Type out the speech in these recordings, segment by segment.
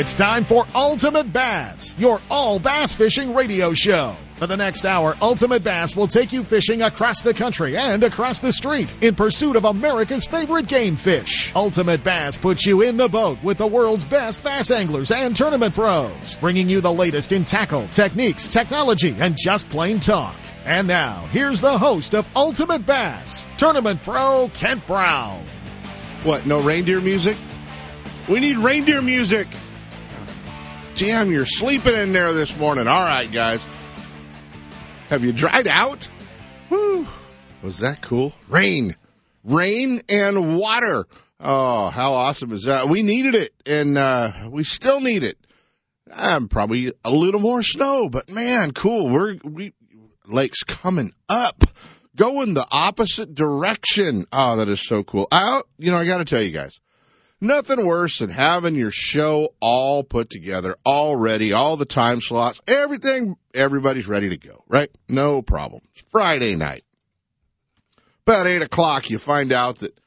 it's time for Ultimate Bass, your all bass fishing radio show. For the next hour, Ultimate Bass will take you fishing across the country and across the street in pursuit of America's favorite game fish. Ultimate Bass puts you in the boat with the world's best bass anglers and tournament pros, bringing you the latest in tackle, techniques, technology, and just plain talk. And now, here's the host of Ultimate Bass, Tournament Pro Kent Brown. What, no reindeer music? We need reindeer music. Jam, you're sleeping in there this morning. All right, guys. Have you dried out? Whew. Was that cool? Rain. Rain and water. Oh, how awesome is that? We needed it, and uh, we still need it. Um, probably a little more snow, but man, cool. We're we lake's coming up, going the opposite direction. Oh, that is so cool. I, you know, I got to tell you guys, nothing worse than having your show all put together, all ready, all the time slots, everything. Everybody's ready to go, right? No problem. It's Friday night. About eight o'clock, you find out that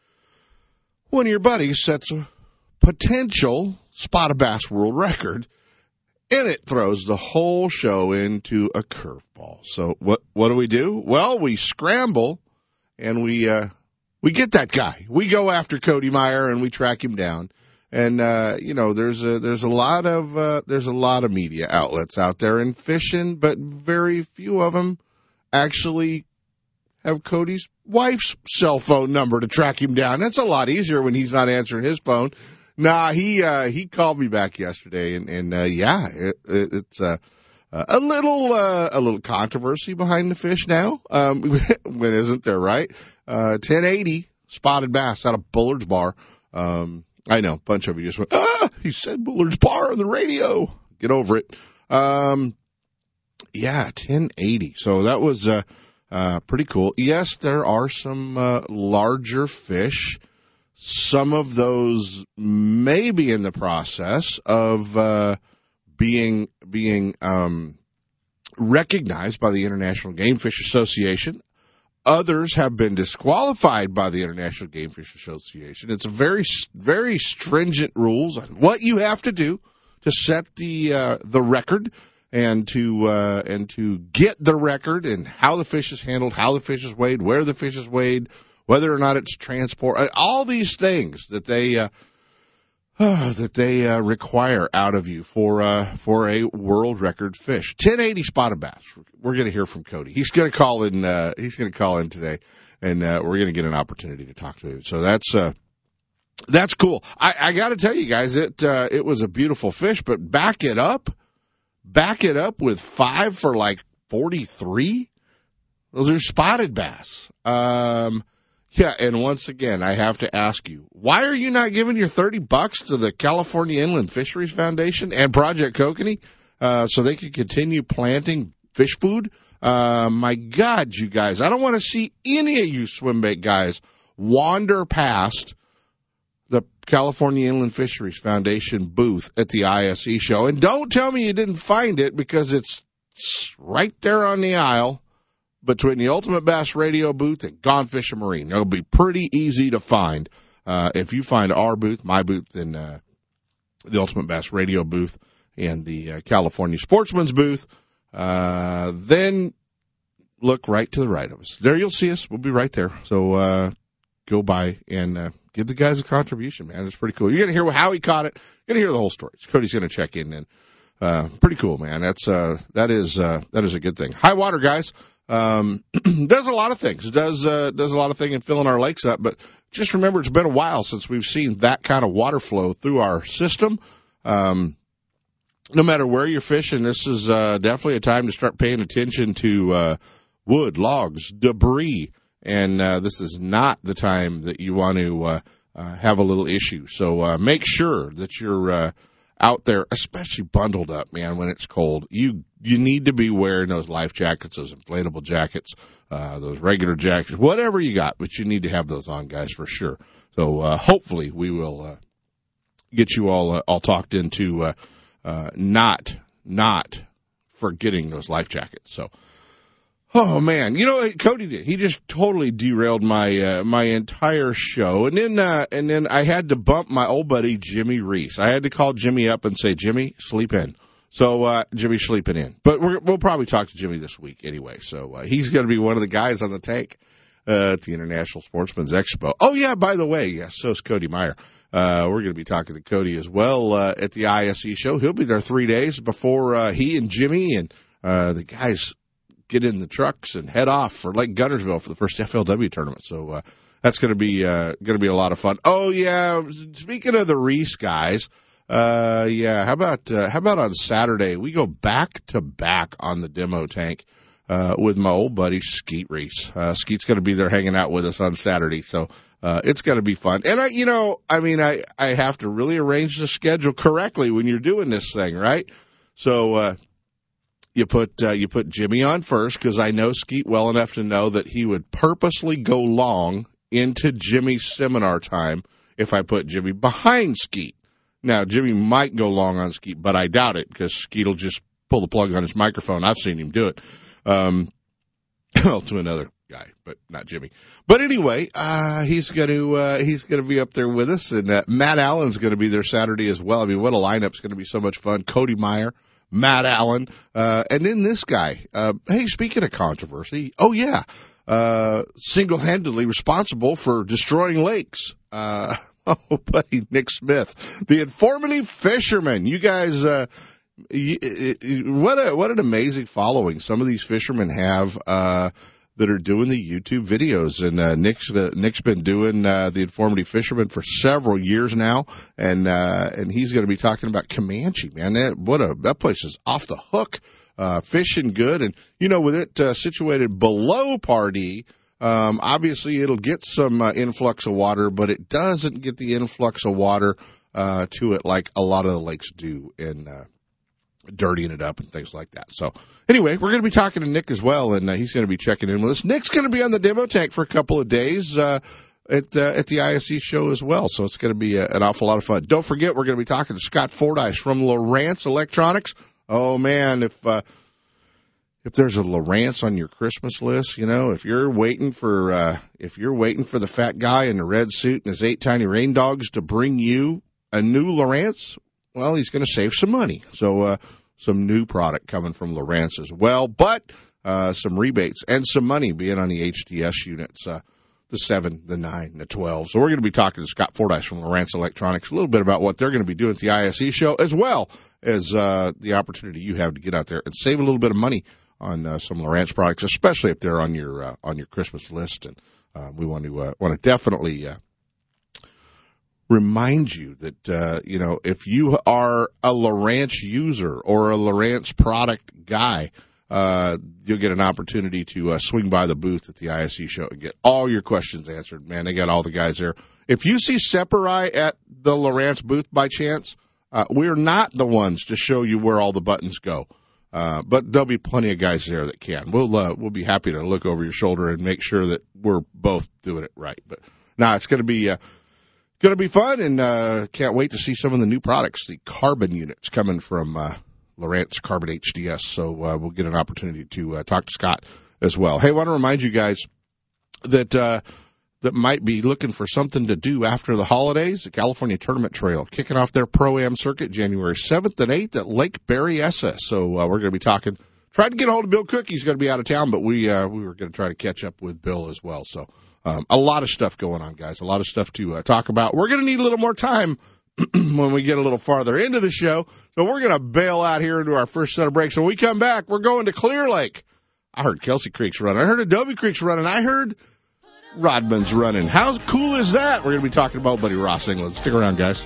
one of your buddies sets a potential spotted bass world record and it throws the whole show into a curveball. So what what do we do? Well, we scramble and we uh we get that guy. We go after Cody Meyer and we track him down. And uh you know, there's a there's a lot of uh there's a lot of media outlets out there in fishing, but very few of them actually have Cody's wife's cell phone number to track him down. That's a lot easier when he's not answering his phone. Nah, he uh he called me back yesterday and and uh yeah, it, it, it's uh a little uh, a little controversy behind the fish now. Um when isn't there, right? Uh 1080 spotted bass out of Bullard's Bar. Um I know, a bunch of you just went, "Ah, he said Bullard's Bar on the radio." Get over it. Um yeah, 1080. So that was uh uh pretty cool. Yes, there are some uh larger fish some of those may be in the process of uh, being being um, recognized by the International Game Fish Association. Others have been disqualified by the International Game Fish Association. It's very very stringent rules on what you have to do to set the uh, the record and to uh, and to get the record and how the fish is handled, how the fish is weighed, where the fish is weighed whether or not it's transport, uh, all these things that they uh, that they uh, require out of you for uh, for a world record fish. 1080 spotted bass. We're going to hear from Cody. He's going to call in. Uh, he's going to call in today, and uh, we're going to get an opportunity to talk to him. So that's. Uh, that's cool. I, I got to tell you guys, it uh, it was a beautiful fish, but back it up, back it up with five for like forty three. Those are spotted bass. Um, yeah, and once again, I have to ask you, why are you not giving your 30 bucks to the California Inland Fisheries Foundation and Project Kokanee, uh, so they can continue planting fish food? Uh, my God, you guys, I don't want to see any of you swim bait guys wander past the California Inland Fisheries Foundation booth at the ISE show. And don't tell me you didn't find it because it's right there on the aisle between the Ultimate Bass Radio booth and Gone Fishing Marine. It'll be pretty easy to find. Uh, if you find our booth, my booth, and uh, the Ultimate Bass Radio booth and the uh, California Sportsman's booth, uh, then look right to the right of us. There you'll see us. We'll be right there. So uh, go by and uh, give the guys a contribution, man. It's pretty cool. You're gonna hear how he caught it. You're gonna hear the whole story. Cody's gonna check in and. Uh, pretty cool, man. That's uh, that is uh, that is a good thing. High water, guys um, does a lot of things. Does uh, does a lot of things in filling our lakes up. But just remember, it's been a while since we've seen that kind of water flow through our system. Um, no matter where you're fishing, this is uh, definitely a time to start paying attention to uh, wood, logs, debris, and uh, this is not the time that you want to uh, uh, have a little issue. So uh, make sure that you're uh, out there, especially bundled up, man, when it's cold. You you need to be wearing those life jackets, those inflatable jackets, uh, those regular jackets, whatever you got, but you need to have those on, guys, for sure. So uh, hopefully we will uh, get you all uh, all talked into uh, uh, not not forgetting those life jackets. So Oh man, you know Cody did. He just totally derailed my uh, my entire show, and then uh, and then I had to bump my old buddy Jimmy Reese. I had to call Jimmy up and say, Jimmy, sleep in. So uh, Jimmy's sleeping in, but we will probably talk to Jimmy this week anyway. So uh, he's going to be one of the guys on the tank uh, at the International Sportsman's Expo. Oh yeah, by the way, yes, so is Cody Meyer. Uh, we're going to be talking to Cody as well uh, at the ISE show. He'll be there three days before uh, he and Jimmy and uh, the guys get in the trucks and head off for Lake Guntersville for the first FLW tournament. So uh, that's going to be uh, going to be a lot of fun. Oh yeah, speaking of the Reese guys, uh, yeah, how about uh, how about on Saturday we go back to back on the demo tank. Uh, with my old buddy Skeet Reese. Uh, Skeet's going to be there hanging out with us on Saturday, so uh, it's going to be fun. And I, you know, I mean, I I have to really arrange the schedule correctly when you're doing this thing, right? So uh, you put uh, you put Jimmy on first because I know Skeet well enough to know that he would purposely go long into Jimmy's seminar time if I put Jimmy behind Skeet. Now Jimmy might go long on Skeet, but I doubt it because Skeet will just pull the plug on his microphone. I've seen him do it. Um, well, to another guy, but not Jimmy. But anyway, uh, he's going to uh, he's going to be up there with us, and uh, Matt Allen's going to be there Saturday as well. I mean, what a lineup's going to be so much fun. Cody Meyer. Matt Allen, uh, and then this guy. Uh, hey, speaking of controversy, oh yeah, uh, single-handedly responsible for destroying lakes. Uh, oh, buddy, Nick Smith, the informative fisherman. You guys, uh, what a what an amazing following some of these fishermen have. Uh, that are doing the YouTube videos. And uh, Nick's uh, Nick's been doing uh, the Informative Fisherman for several years now, and uh, and he's going to be talking about Comanche. Man, that what a that place is off the hook, uh, fishing good, and you know with it uh, situated below Pardee. Um, obviously, it'll get some uh, influx of water, but it doesn't get the influx of water uh, to it like a lot of the lakes do in uh, dirtying it up and things like that. So anyway, we're going to be talking to Nick as well, and uh, he's going to be checking in with us. Nick's going to be on the demo tank for a couple of days. Uh, at uh, at the ISE show as well, so it's going to be a, an awful lot of fun. Don't forget, we're going to be talking to Scott Fordice from Lowrance Electronics. Oh man, if uh, if there's a Lowrance on your Christmas list, you know, if you're waiting for uh, if you're waiting for the fat guy in the red suit and his eight tiny rain dogs to bring you a new Lowrance, well, he's going to save some money. So, uh, some new product coming from Lowrance as well, but, uh, some rebates and some money being on the HDS units, uh, the seven, the nine, the 12. So we're going to be talking to Scott Fordice from Lowrance Electronics a little bit about what they're going to be doing at the ISE show as well as, uh, the opportunity you have to get out there and save a little bit of money on, uh, some Lowrance products, especially if they're on your, uh, on your Christmas list. And, uh, we want to, uh, want to definitely, uh, remind you that uh, you know if you are a Lowrance user or a Lowrance product guy, uh, you'll get an opportunity to uh, swing by the booth at the ISE show and get all your questions answered. Man, they got all the guys there. If you see Separai at the Lowrance booth by chance, uh, we're not the ones to show you where all the buttons go. Uh, but there'll be plenty of guys there that can. We'll uh, we'll be happy to look over your shoulder and make sure that we're both doing it right. But now nah, it's going to be uh, going to be fun, and uh, can't wait to see some of the new products, the carbon units coming from uh, Lowrance Carbon HDS. So uh, we'll get an opportunity to uh, talk to Scott as well. Hey, I want to remind you guys that uh, that might be looking for something to do after the holidays. The California Tournament Trail kicking off their Pro Am circuit January 7th and 8th at Lake Berryessa. So uh, we're going to be talking. Tried to get a hold of Bill Cook. He's going to be out of town, but we uh, we were going to try to catch up with Bill as well. So um, a lot of stuff going on, guys. A lot of stuff to uh, talk about. We're going to need a little more time when we get a little farther into the show. So we're going to bail out here into our first set of breaks. When we come back, we're going to Clear Lake. I heard Kelsey Creek's running. I heard Adobe Creek's running. I heard Rodman's running. How cool is that? We're going to be talking about Buddy Ross England. Stick around, guys.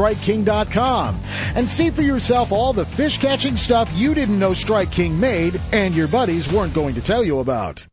StrikeKing.com and see for yourself all the fish catching stuff you didn't know Strike King made and your buddies weren't going to tell you about.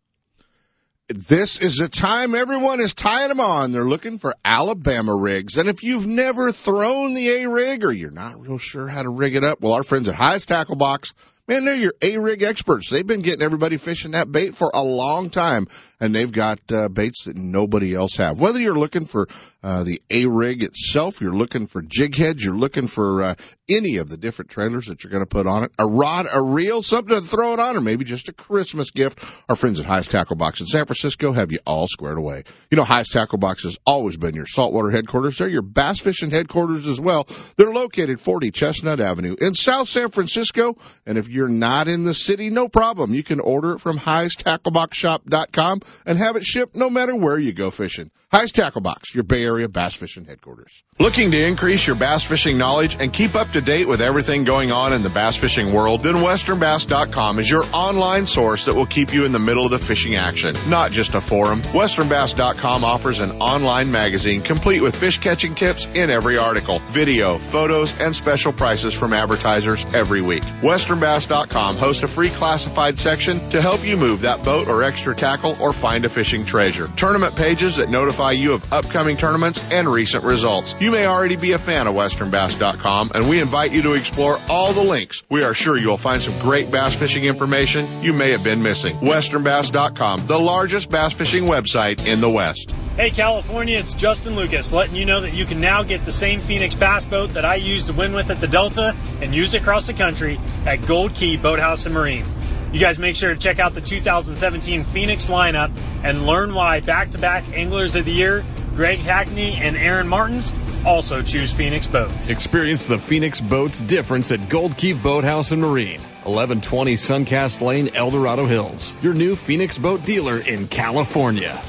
This is the time everyone is tying them on. They're looking for Alabama rigs. And if you've never thrown the A rig or you're not real sure how to rig it up, well, our friends at Hi's Tackle Box, man, they're your A rig experts. They've been getting everybody fishing that bait for a long time and they've got uh, baits that nobody else have. Whether you're looking for uh, the A rig itself, you're looking for jig heads, you're looking for uh, any of the different trailers that you're going to put on it, a rod, a reel, something to throw it on, or maybe just a Christmas gift. Our friends at Hi's Tackle Box in San Francisco have you all squared away. You know, Hi's Tackle Box has always been your saltwater headquarters. They're your bass fishing headquarters as well. They're located 40 Chestnut Avenue in South San Francisco. And if you're not in the city, no problem. You can order it from highesttackleboxshop.com and have it shipped no matter where you go fishing. Hi's Tackle Box, your Bay Area bass fishing headquarters. Looking to increase your bass fishing knowledge and keep up to date with everything going on in the bass fishing world? Then westernbass.com is your online source that will keep you in the middle of the fishing action, not just a forum. Westernbass.com offers an online magazine complete with fish catching tips in every article, video, photos, and special prices from advertisers every week. Westernbass.com hosts a free classified section to help you move that boat or extra tackle or find a fishing treasure. Tournament pages that notify you of upcoming tournaments and recent results. You may already be a fan of westernbass.com and we invite you to explore all the links. We are sure you'll find some great bass fishing information you may have been missing. westernbass.com, the largest bass fishing website in the West. Hey California, it's Justin Lucas letting you know that you can now get the same Phoenix bass boat that I used to win with at the Delta and use across the country at Gold Key Boathouse and Marine. You guys make sure to check out the 2017 Phoenix lineup and learn why back-to-back Anglers of the Year, Greg Hackney and Aaron Martens, also choose Phoenix boats. Experience the Phoenix boats difference at Gold Key Boathouse and Marine, 1120 Suncast Lane, El Dorado Hills. Your new Phoenix boat dealer in California.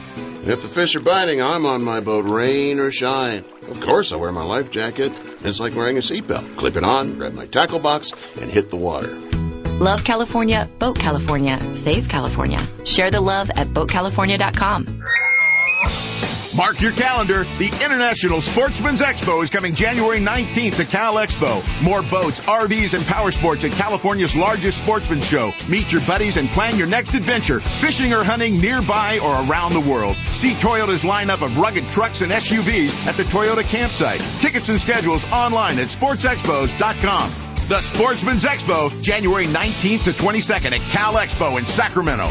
If the fish are biting, I'm on my boat, rain or shine. Of course, I wear my life jacket. It's like wearing a seatbelt. Clip it on, grab my tackle box, and hit the water. Love California, Boat California, Save California. Share the love at BoatCalifornia.com. Mark your calendar. The International Sportsman's Expo is coming January 19th to Cal Expo. More boats, RVs, and power sports at California's largest sportsman show. Meet your buddies and plan your next adventure, fishing or hunting nearby or around the world. See Toyota's lineup of rugged trucks and SUVs at the Toyota campsite. Tickets and schedules online at sportsexpos.com. The Sportsman's Expo, January 19th to 22nd at Cal Expo in Sacramento.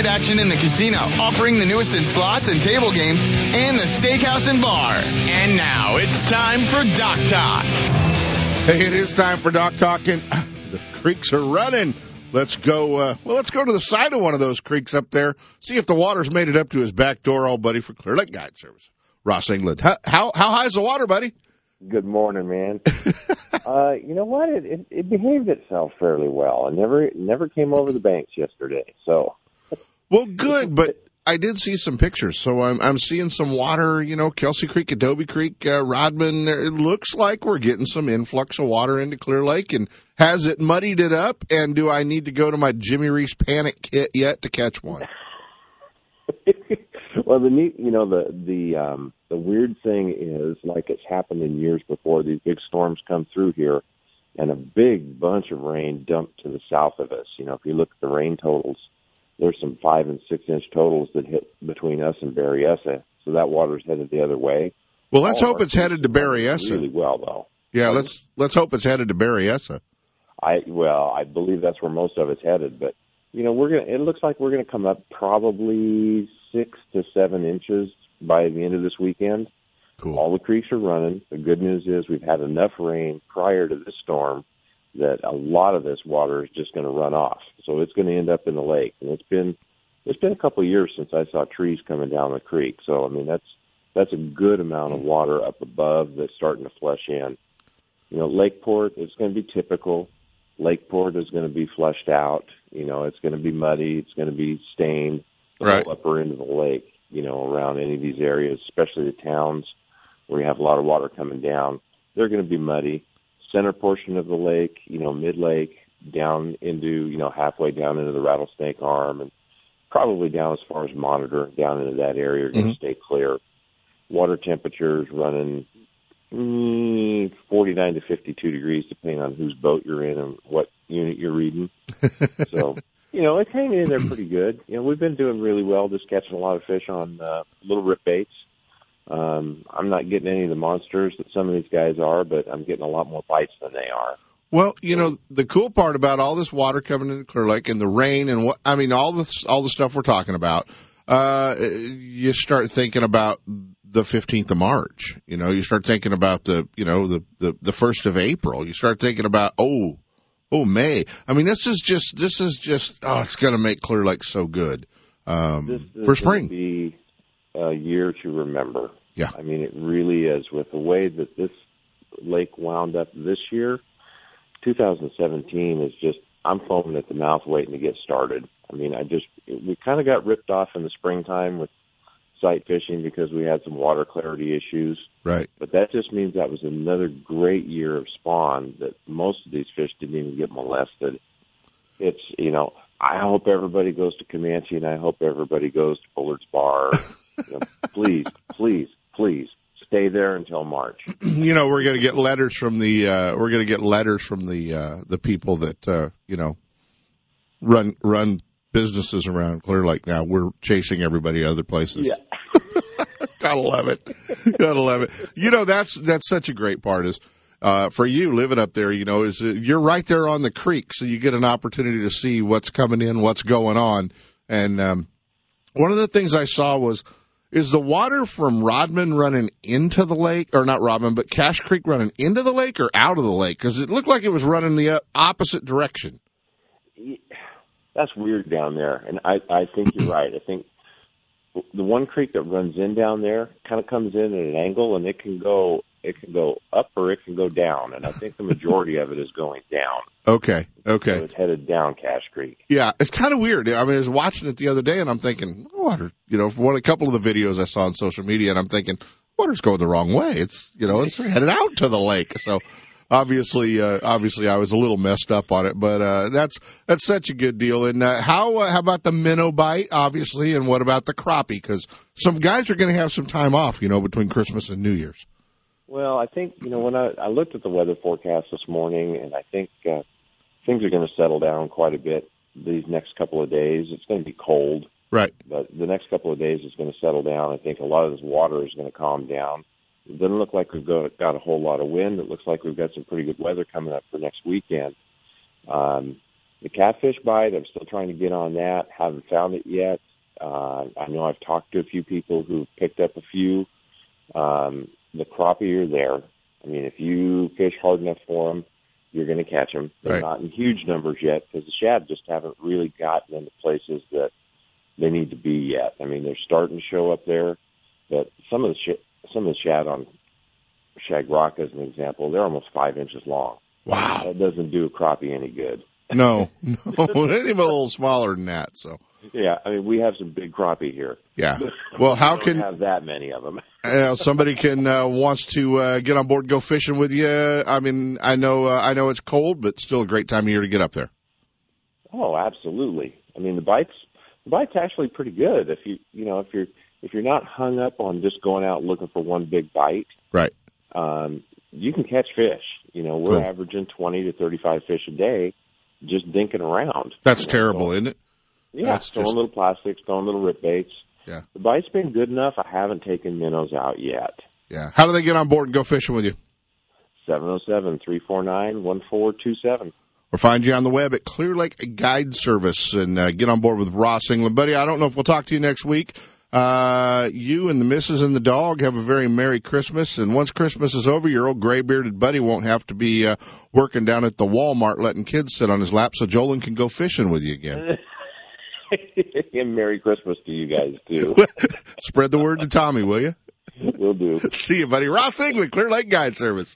night action in the casino, offering the newest in slots and table games, and the steakhouse and bar. And now it's time for Dock Talk. Hey, it is time for Dock Talk, and the creeks are running. Let's go. Uh, well, let's go to the side of one of those creeks up there. See if the water's made it up to his back door. All buddy for Clear Lake Guide Service, Ross England. How how, how high is the water, buddy? Good morning, man. uh, you know what? It, it it behaved itself fairly well. It never it never came over the banks yesterday. So Well, good, but I did see some pictures, so I'm I'm seeing some water. You know, Kelsey Creek, Adobe Creek, uh, Rodman. It looks like we're getting some influx of water into Clear Lake, and has it muddied it up? And do I need to go to my Jimmy Reese panic kit yet to catch one? well, the neat, you know, the the um, the weird thing is, like it's happened in years before, these big storms come through here, and a big bunch of rain dumped to the south of us. You know, if you look at the rain totals, there's some five and six inch totals that hit between us and Berryessa, so that water's headed the other way. Well, let's All hope it's headed to Berryessa. Really well, though. Yeah, let's let's hope it's headed to Berryessa. I well, I believe that's where most of it's headed. But you know, we're gonna. It looks like we're gonna come up probably six to seven inches by the end of this weekend. Cool. All the creeks are running. The good news is we've had enough rain prior to this storm that a lot of this water is just going to run off. So it's going to end up in the lake. And it's been it's been a couple of years since I saw trees coming down the creek. So I mean that's that's a good amount of water up above that's starting to flush in. You know, Lakeport is going to be typical. Lakeport is going to be flushed out. You know, it's going to be muddy. It's going to be stained. The Right. whole upper end of the lake, you know, around any of these areas, especially the towns where you have a lot of water coming down, they're going to be muddy. Center portion of the lake, you know, mid lake, down into, you know, halfway down into the rattlesnake arm and probably down as far as monitor down into that area are going to stay clear. Water temperatures running mm, 49 to 52 degrees, depending on whose boat you're in and what unit you're reading. so, you know, it's hanging in there pretty good. You know, we've been doing really well, just catching a lot of fish on uh, little rip baits. Um, I'm not getting any of the monsters that some of these guys are, but I'm getting a lot more bites than they are. Well, you know, the cool part about all this water coming into Clear Lake and the rain and what I mean, all this, all the stuff we're talking about, uh, you start thinking about the 15th of March. You know, you start thinking about the, you know, the, the, the 1st of April. You start thinking about, oh, oh, May. I mean, this is just, this is just, oh, it's going to make Clear Lake so good, um, This is for going spring. to be a year to remember. Yeah. I mean, it really is. With the way that this lake wound up this year, 2017 is just, I'm foaming at the mouth waiting to get started. I mean, I just, we kind of got ripped off in the springtime with sight fishing because we had some water clarity issues. Right. But that just means that was another great year of spawn that most of these fish didn't even get molested. It's, you know, I hope everybody goes to Comanche and I hope everybody goes to Bullard's Bar. you know, please, please, please stay there until March. you know, we're going to get letters from the uh, we're going to get letters from the uh, the people that uh, you know run run businesses around Clear Lake. Now we're chasing everybody to other places. Gotta love it. Gotta love it. You know, that's that's such a great part is uh for you living up there, you know, is uh, you're right there on the creek, so you get an opportunity to see what's coming in, what's going on. And um one of the things I saw was is the water from Rodman running into the lake, or not Rodman, but Cache Creek running into the lake or out of the lake? Because it looked like it was running the uh, opposite direction. That's weird down there, and I I think you're right. I think the one creek that runs in down there kind of comes in at an angle, and it can go it can go up or it can go down, and I think the majority of it is going down. Okay, okay. So it's headed down Cache Creek. Yeah, it's kind of weird. I mean, I was watching it the other day, and I'm thinking, water. You know, for one, a couple of the videos I saw on social media, and I'm thinking, water's going the wrong way. It's you know, it's headed out to the lake. So obviously, uh, obviously, I was a little messed up on it, but uh, that's that's such a good deal. And uh, how uh, how about the minnow bite, obviously, and what about the crappie? Because some guys are going to have some time off, you know, between Christmas and New Year's. Well, I think you know when I, I looked at the weather forecast this morning, and I think uh, things are going to settle down quite a bit these next couple of days. It's going to be cold, right? But the next couple of days is going to settle down. I think a lot of this water is going to calm down. It doesn't look like we've got, got a whole lot of wind. It looks like we've got some pretty good weather coming up for next weekend. Um, the catfish bite, I'm still trying to get on that. Haven't found it yet. Uh, I know I've talked to a few people who've picked up a few. Um, the crappie are there. I mean, if you fish hard enough for them, you're going to catch them. They're Right. not in huge numbers yet because the shad just haven't really gotten into places that they need to be yet. I mean, they're starting to show up there, but some of the sh- some of the shad on Shag Rock, as an example, they're almost five inches long. Wow. That doesn't do a crappie any good. No, no, any a little smaller than that. So Yeah, I mean, we have some big crappie here. yeah. Well, how We can have that many of them? uh, somebody can uh, wants to uh, get on board, and go fishing with you? I mean, I know uh, I know it's cold, but still a great time of year to get up there. Oh, absolutely. I mean, the bite's the bite's actually pretty good if you you know if you're if you're not hung up on just going out looking for one big bite. Right. Um, you can catch fish. You know, we're Cool. averaging twenty to thirty five fish a day, just dinking around. That's You know, terrible, so- isn't it? Yeah, That's throwing just- little plastics, throwing little rip baits. Yeah. The bite's been good enough. I haven't taken minnows out yet. Yeah. How do they get on board and go fishing with you? Seven zero seven three four nine one four two seven. Or find you on the web at Clear Lake Guide Service and uh, get on board with Ross England. Buddy, I don't know if we'll talk to you next week. Uh, you and the missus and the dog have a very Merry Christmas. And once Christmas is over, your old gray bearded buddy won't have to be uh, working down at the Walmart letting kids sit on his lap so Jolin can go fishing with you again. and Merry Christmas to you guys too. Spread the word to Tommy, will you? Will do. See you, buddy. Ross England, Clear Lake Guide Service.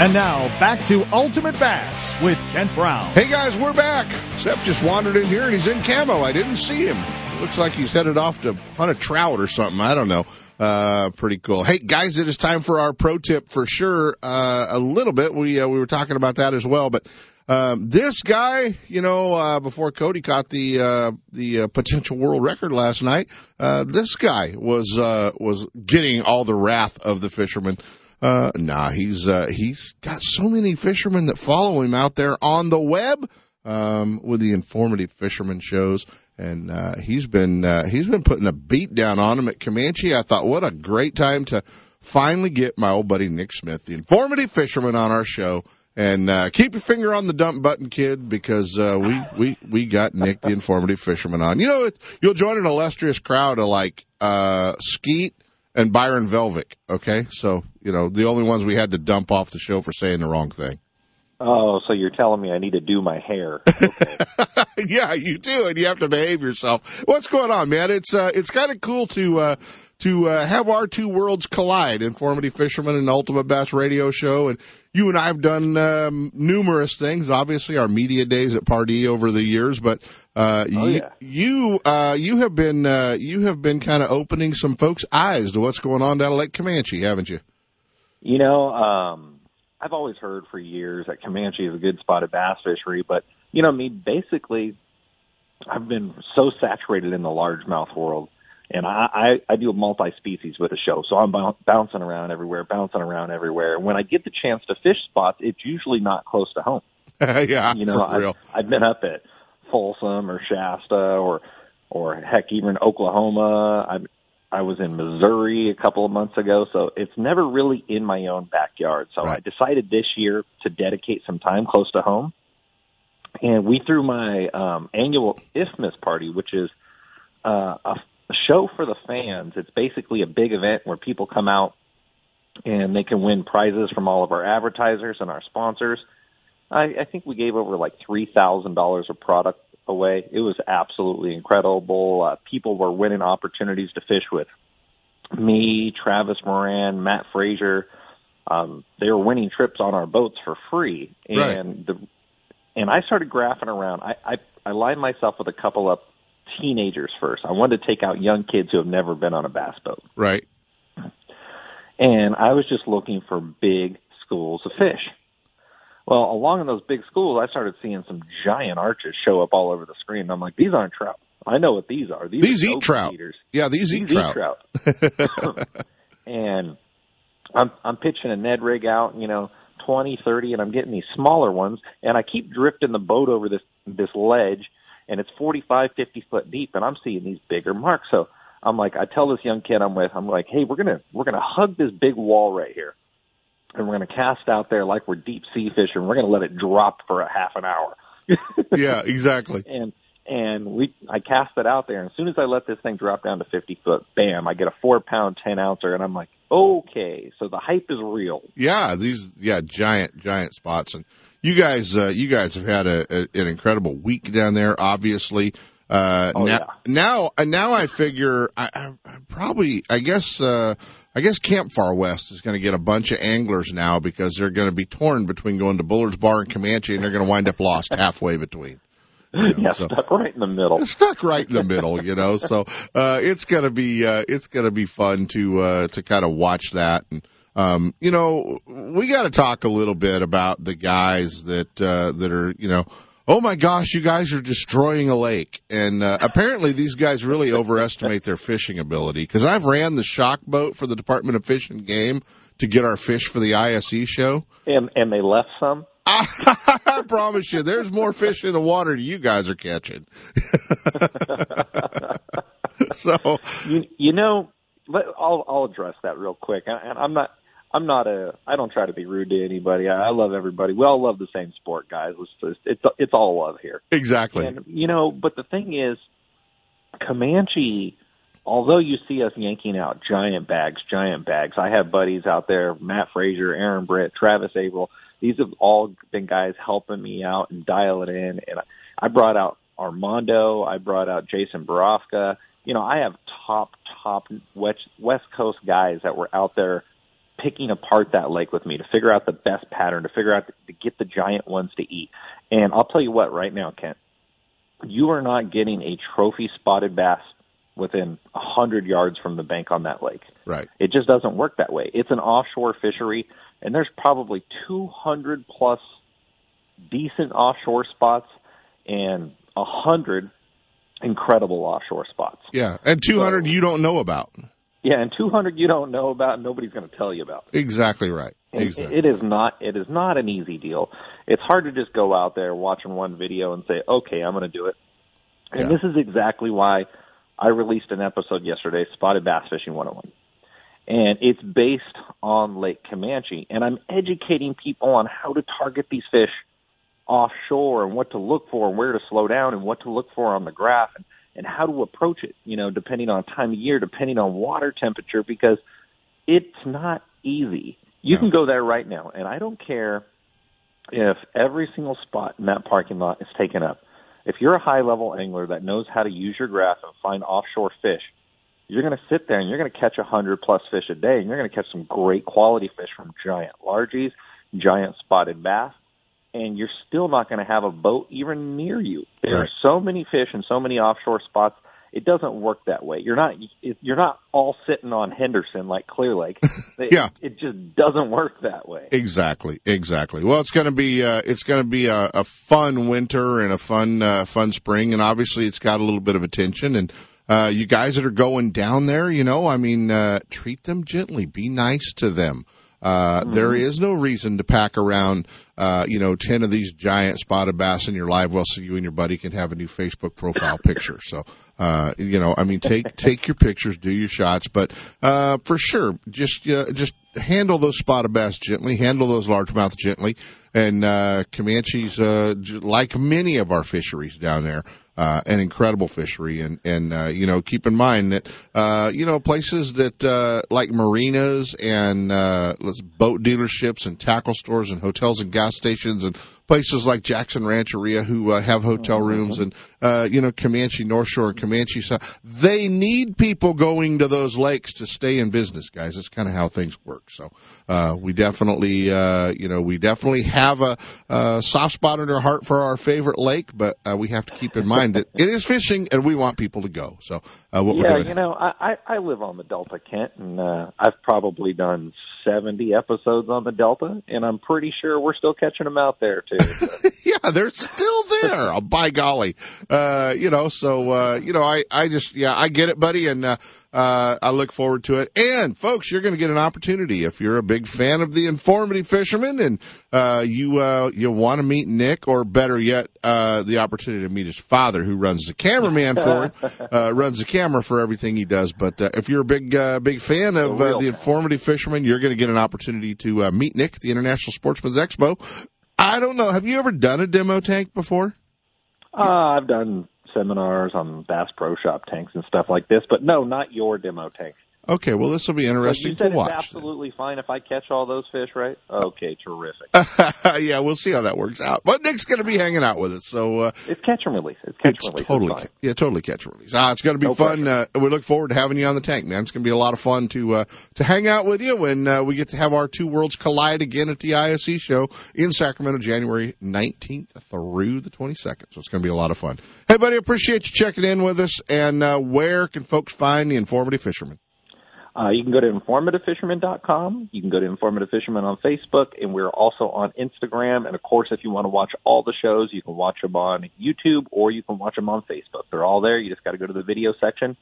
And now back to Ultimate Bass with Kent Brown. Hey guys, we're back. Seth just wandered in here and he's in camo. I didn't see him. Looks like he's headed off to hunt a trout or something. I don't know. Uh, pretty cool. Hey guys, it is time for our pro tip for sure. Uh, a little bit. We, uh, we were talking about that as well, but, um, this guy, you know, uh, before Cody caught the, uh, the uh, potential world record last night, uh, this guy was, uh, was getting all the wrath of the fishermen. Uh, nah, he's, uh, he's got so many fishermen that follow him out there on the web, um, with the informative fisherman shows. And, uh, he's been, uh, he's been putting a beat down on him at Comanche. I thought, what a great time to finally get my old buddy Nick Smith, the informative fisherman on our show. And, uh, keep your finger on the dump button, kid, because, uh, we, we, we got Nick, the informative fisherman on. You know, it, you'll join an illustrious crowd of like, uh, Skeet, and Byron Velvick. Okay, so you know the only ones we had to dump off the show for saying the wrong thing. Oh, so you're telling me I need to do my hair? yeah, you do, and you have to behave yourself. What's going on, man? It's uh, it's kind of cool to uh, to uh, have our two worlds collide. Informative Fisherman and Ultimate Bass Radio Show, and you and I have done um, numerous things. Obviously, our media days at Pardee over the years, but uh, Oh, you yeah. you, uh, you have been uh, you have been kind of opening some folks' eyes to what's going on down at Lake Comanche, haven't you? You know, um, I've always heard for years that Comanche is a good spotted bass fishery, but you know me, basically, I've been so saturated in the largemouth world, and I, I, I do a multi-species with a show, so I'm bou- bouncing around everywhere, bouncing around everywhere. And when I get the chance to fish spots, it's usually not close to home. yeah, You know. I've, I've been up at Folsom or Shasta or, or heck, even Oklahoma. I, I was in Missouri a couple of months ago, so it's never really in my own backyard. So I decided this year to dedicate some time close to home. And we threw my um, annual IFMIS party, which is uh, a, a show for the fans. It's basically a big event where people come out and they can win prizes from all of our advertisers and our sponsors. I, I think we gave over like three thousand dollars of product away. It was absolutely incredible. Uh, people were winning opportunities to fish with me, Travis Moran, Matt Frazier. Um, they were winning trips on our boats for free, Right. and the and I started graphing around. I I, I lined myself with a couple of teenagers first. I wanted to take out young kids who have never been on a bass boat. Right. And I was just looking for big schools of fish. Well, along in those big schools, I started seeing some giant arches show up all over the screen. And I'm like, these aren't trout. I know what these are. These, These are eat trout. Eaters. Yeah, these, eat trout. trout. and I'm I'm pitching a Ned rig out, you know, twenty, thirty, and I'm getting these smaller ones, and I keep drifting the boat over this this ledge, and it's forty five, fifty foot deep, and I'm seeing these bigger marks. So I'm like, I tell this young kid I'm with, I'm like, hey, we're gonna we're gonna hug this big wall right here, and we're gonna cast out there like we're deep sea fishing. We're gonna let it drop for a half an hour. yeah, exactly. and and we I cast it out there. And as soon as I let this thing drop down to 50 foot, bam! I get a four pound, ten ouncer, and I'm like, okay, so the hype is real. Yeah, these yeah giant giant spots, and you guys uh, you guys have had a, a an incredible week down there. Obviously, uh, Oh, now yeah. now uh, now I figure I, I, I probably I guess uh, I guess Camp Far West is going to get a bunch of anglers now because they're going to be torn between going to Bullard's Bar and Comanche, and they're going to wind up lost halfway between. Yeah, so- stuck right in the middle. stuck right in the middle, you know. So uh it's gonna be uh it's gonna be fun to uh to kind of watch that and um you know we got to talk a little bit about the guys that uh that are you know oh my gosh you guys are destroying a lake and uh, apparently these guys really overestimate their fishing ability because I've ran the shock boat for the Department of Fish and Game to get our fish for the ISE show. And and they left some. I promise you, there's more fish in the water than you guys are catching. so You you know, let, I'll I'll address that real quick. And I'm not I'm not a I don't try to be rude to anybody. I, I love everybody. We all love the same sport, guys. It's just, it's it's all love here. exactly. And you know, but the thing is, Comanche. Although you see us yanking out giant bags, giant bags, I have buddies out there, Matt Frazier, Aaron Britt, Travis Averill. These have all been guys helping me out and dial it in. And I- brought out Armando. I brought out Jason Borofka. You know, I have top, top West, West Coast guys that were out there picking apart that lake with me to figure out the best pattern, to figure out to get the giant ones to eat. And I'll tell you what, right now, Kent, you are not getting a trophy spotted bass within a hundred yards from the bank on that lake. Right. It just doesn't work that way. It's an offshore fishery, and there's probably 200 plus decent offshore spots and hundred incredible offshore spots. Yeah, and 200 you don't know about. Yeah, and 200 you don't know about, and nobody's going to tell you about. Exactly right. And Exactly. It is not. It is not an easy deal. It's hard to just go out there watching one video and say, "Okay, I'm going to do it." And Yeah. this is exactly why I released an episode yesterday, Spotted Bass Fishing 101. And it's based on Lake Comanche, and I'm educating people on how to target these fish offshore and what to look for and where to slow down and what to look for on the graph and, and how to approach it, you know, depending on time of year, depending on water temperature, because it's not easy. You can go there right now, and I don't care if every single spot in that parking lot is taken up. If you're a high level angler that knows how to use your graph and find offshore fish, you're going to sit there and you're going to catch a hundred plus fish a day, and you're going to catch some great quality fish from giant largies, giant spotted bass, and you're still not going to have a boat even near you. There are so many fish and so many offshore spots. It doesn't work that way. You're not you're not all sitting on Henderson like Clear Lake. It- Yeah. it just doesn't work that way. Exactly, exactly. Well, it's going to be uh, it's going to be a, a fun winter and a fun uh, fun spring, and obviously it's got a little bit of attention. And uh, you guys that are going down there, you know, I mean, uh, treat them gently, be nice to them. Uh, there is no reason to pack around, uh, you know, 10 of these giant spotted bass in your live well so you and your buddy can have a new Facebook profile picture. So, uh, you know, I mean, take, take your pictures, do your shots, but, uh, for sure, just, uh, just handle those spotted bass gently, handle those largemouth gently. And, uh, Comanche's, uh, like many of our fisheries down there, uh, an incredible fishery. And, and, uh, you know, keep in mind that, uh, you know, places that, uh, like marinas and, uh, boat dealerships and tackle stores and hotels and gas gas stations and places like Jackson Rancheria who uh, have hotel rooms and uh, you know Comanche North Shore and Comanche South. They need people going to those lakes to stay in business, guys. That's kind of how things work. So uh, we definitely uh, you know we definitely have a, a soft spot in our heart for our favorite lake, but uh, we have to keep in mind that it is fishing and we want people to go. So uh, what yeah, we're doing. you know, I, I live on the Delta, Kent, and uh, I've probably done seventy episodes on the Delta, and I'm pretty sure we're still catching them out there too. yeah, they're still there. oh, by golly, uh, you know. So uh, you know, I I just yeah, I get it, buddy, and uh, uh, I look forward to it. And folks, you're going to get an opportunity if you're a big fan of the informative fisherman and uh, you uh, you want to meet Nick, or better yet, uh, the opportunity to meet his father, who runs the cameraman for him, uh, runs the camera for everything he does. But uh, if you're a big uh, big fan of uh, the informative fisherman, you're going to get an opportunity to uh, meet Nick at the International Sportsman's Expo. I don't know. Have you ever done a demo tank before? Uh, I've done seminars on Bass Pro Shop tanks and stuff like this, but no, not your demo tank. Okay, well, this will be interesting said to watch. Absolutely fine if I catch all those fish, right? Okay, terrific. yeah, we'll see how that works out. But Nick's going to be hanging out with us, so uh, it's catch and release. It's catch it's and release. totally, yeah, totally catch and release. Ah, it's going to be No fun. Uh, we look forward to having you on the tank, man. It's going to be a lot of fun to uh, to hang out with you when uh, we get to have our two worlds collide again at the ISE show in Sacramento, January 19th through the 22nd. So it's going to be a lot of fun. Hey, buddy, appreciate you checking in with us. And uh, where can folks find the informative fisherman? Uh, you can go to informativefisherman.com. You can go to Informative Fisherman on Facebook, and we're also on Instagram. And of course, if you want to watch all the shows, you can watch them on YouTube or you can watch them on Facebook. They're all there. You just got to go to the video section.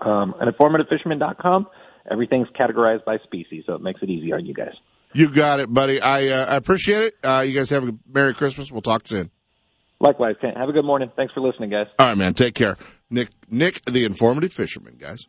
Um, and informativefisherman.com, everything's categorized by species, so it makes it easy on you guys. You got it, buddy. I uh, I appreciate it. Uh, you guys have a Merry Christmas. We'll talk soon. Likewise, Kent. Have a good morning. Thanks for listening, guys. All right, man. Take care. Nick, Nick, the informative fisherman, guys.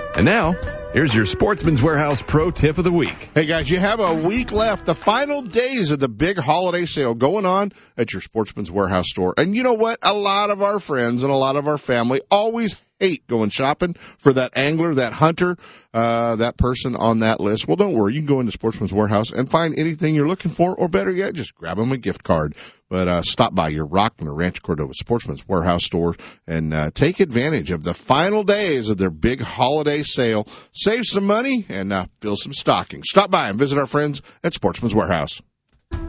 And now, here's your Sportsman's Warehouse Pro Tip of the Week. Hey guys, you have a week left. The final days of the big holiday sale going on at your Sportsman's Warehouse store. And you know what? A lot of our friends and a lot of our family always hate going shopping for that angler, that hunter, uh, that person on that list. Well, don't worry. You can go into Sportsman's Warehouse and find anything you're looking for, or better yet, just grab them a gift card. But uh, stop by your Rocklin or Rancho Cordova Sportsman's Warehouse store and uh, take advantage of the final days of their big holiday sale. Save some money and uh, fill some stockings. Stop by and visit our friends at Sportsman's Warehouse.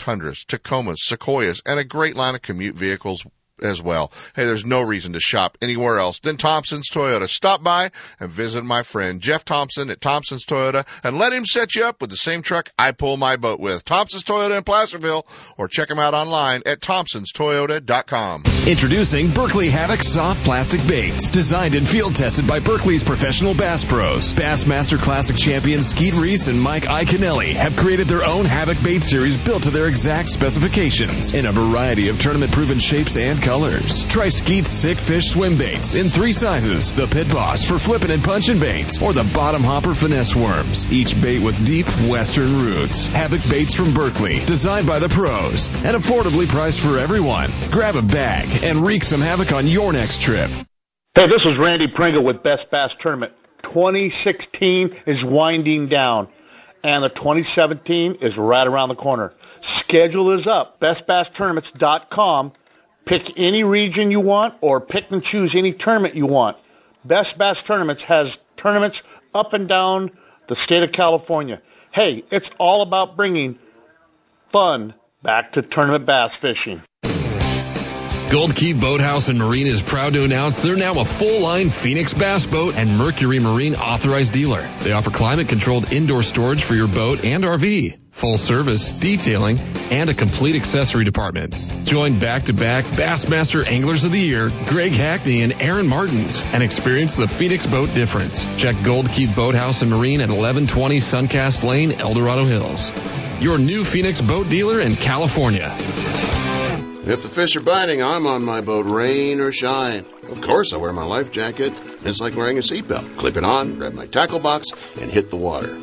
Tundras, Tacomas, Sequoias, and a great line of commute vehicles as well. Hey, there's no reason to shop anywhere else than Thompson's Toyota. Stop by and visit my friend Jeff Thompson at Thompson's Toyota and let him set you up with the same truck I pull my boat with. Thompson's Toyota in Placerville or check him out online at thompsonstoyota.com. Introducing Berkley Havoc soft plastic baits, designed and field tested by Berkley's professional bass pros. Bassmaster Classic champions Skeet Reese and Mike Iaconelli have created their own Havoc bait series built to their exact specifications in a variety of tournament proven shapes and colors. Colors. Try Skeet's Sick Fish swim baits in three sizes. The Pit Boss for flipping and punching baits, or the Bottom Hopper finesse worms. Each bait with deep western roots. Havoc baits from Berkley. designed by the pros, and affordably priced for everyone. Grab a bag and wreak some havoc on your next trip. Hey, this is Randy Pringle with Best Bass Tournament. 2016 is winding down, and the 2017 is right around the corner. Schedule is up. BestBassTournaments.com. Pick any region you want, or pick and choose any tournament you want. Best Bass Tournaments has tournaments up and down the state of California. Hey, it's all about bringing fun back to tournament bass fishing. Gold Key Boathouse and Marine is proud to announce they're now a full line Phoenix Bass Boat and Mercury Marine authorized dealer. They offer climate controlled indoor storage for your boat and RV, full service, detailing, and a complete accessory department. Join back to back Bassmaster Anglers of the Year, Greg Hackney and Aaron Martens, and experience the Phoenix boat difference. Check Gold Key Boathouse and Marine at 1120 Suncast Lane, El Dorado Hills. Your new Phoenix boat dealer in California. If the fish are biting, I'm on my boat, rain or shine. Of course, I wear my life jacket. It's like wearing a seatbelt. Clip it on, grab my tackle box, and hit the water.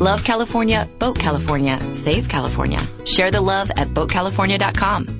Love California, Boat California, Save California. Share the love at BoatCalifornia.com.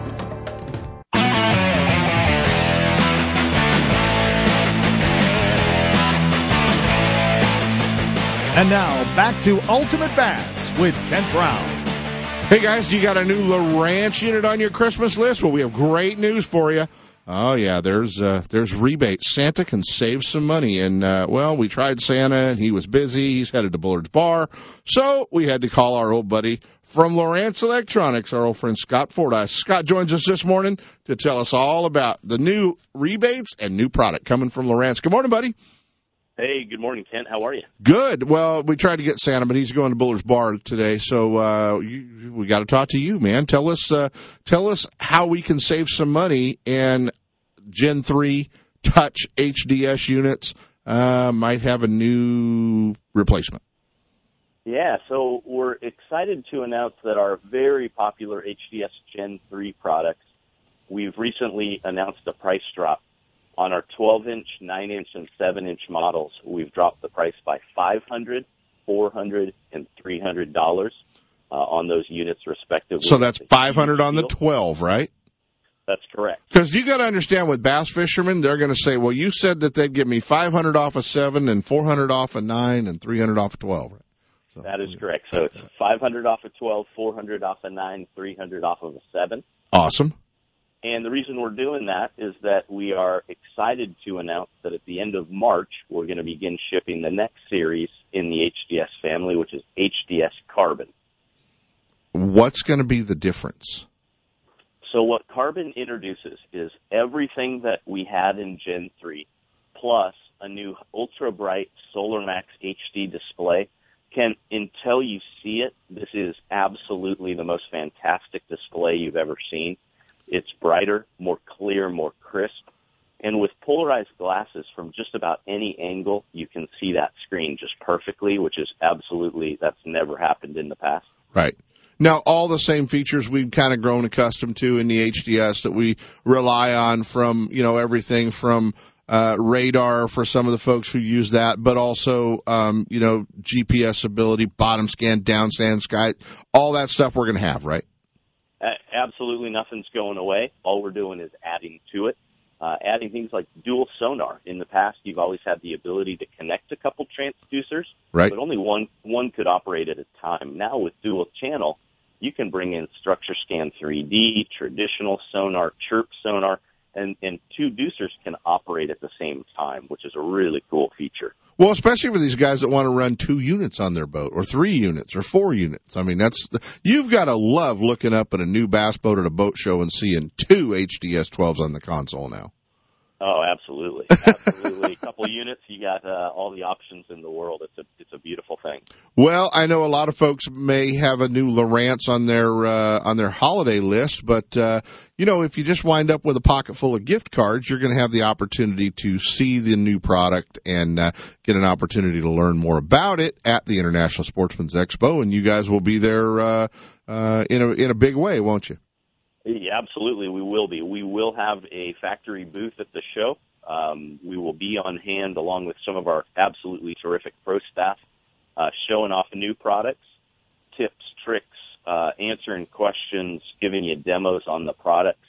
And now back to Ultimate Bass with Kent Brown. Hey guys, you got a new Lowrance unit on your Christmas list? Well, we have great news for you. Oh yeah, there's uh, there's rebates. Santa can save some money, and uh, well, we tried Santa, and he was busy. He's headed to Bullard's Bar, so we had to call our old buddy from Lowrance Electronics, our old friend Scott Fordice. Scott joins us this morning to tell us all about the new rebates and new product coming from Lowrance. Good morning, buddy. Hey, good morning, Kent. How are you? Good. Well, we tried to get Santa, but he's going to Bullard's Bar today, so uh, you, we got to talk to you, man. Tell us, uh, tell us how we can save some money and Gen three Touch HDS units uh, might have a new replacement. Yeah, so we're excited to announce that our very popular HDS Gen 3 products, we've recently announced a price drop on our 12 inch, 9 inch, and 7 inch models. We've dropped the price by 500 400 and $300 uh, on those units respectively. So that's 500 on the 12, right? That's correct. Because you got to understand with bass fishermen, they're going to say, "Well, you said that they'd give me 500 off a seven, and 400 off a nine, and 300 off a 12." Right? So, that is correct. So it's 500 off a 12, 400 off a nine, 300 off of a seven. Awesome. And the reason we're doing that is that we are excited to announce that at the end of March, we're going to begin shipping the next series in the HDS family, which is HDS Carbon. What's going to be the difference? So what Carbon introduces is everything that we had in Gen 3 plus a new ultra bright Solar Max HD display can until you see it, this is absolutely the most fantastic display you've ever seen. It's brighter, more clear, more crisp. And with polarized glasses from just about any angle, you can see that screen just perfectly, which is absolutely, that's never happened in the past. Right. Now, all the same features we've kind of grown accustomed to in the HDS that we rely on from, you know, everything from uh, radar for some of the folks who use that, but also, um, you know, GPS ability, bottom scan, down scan, sky, all that stuff we're going to have, right? Absolutely nothing's going away. All we're doing is adding to it. Uh, adding things like dual sonar. In the past, you've always had the ability to connect a couple transducers, right. but only one one could operate at a time. Now with dual channel, you can bring in structure scan 3D, traditional sonar, chirp sonar, and and two deucers can operate at the same time, which is a really cool feature. Well, especially for these guys that want to run two units on their boat, or three units, or four units. I mean, that's you've got to love looking up at a new bass boat at a boat show and seeing two HDS 12s on the console now. Oh, absolutely, absolutely. a couple units, you got uh, all the options in the world. It's a it's a beautiful thing. Well, I know a lot of folks may have a new Lowrance on their uh, on their holiday list, but uh, you know, if you just wind up with a pocket full of gift cards, you're going to have the opportunity to see the new product and uh, get an opportunity to learn more about it at the International Sportsman's Expo, and you guys will be there uh, uh, in a in a big way, won't you? Yeah, absolutely, we will be. We will have a factory booth at the show. Um, we will be on hand along with some of our absolutely terrific pro staff, uh, showing off new products, tips, tricks, uh, answering questions, giving you demos on the products.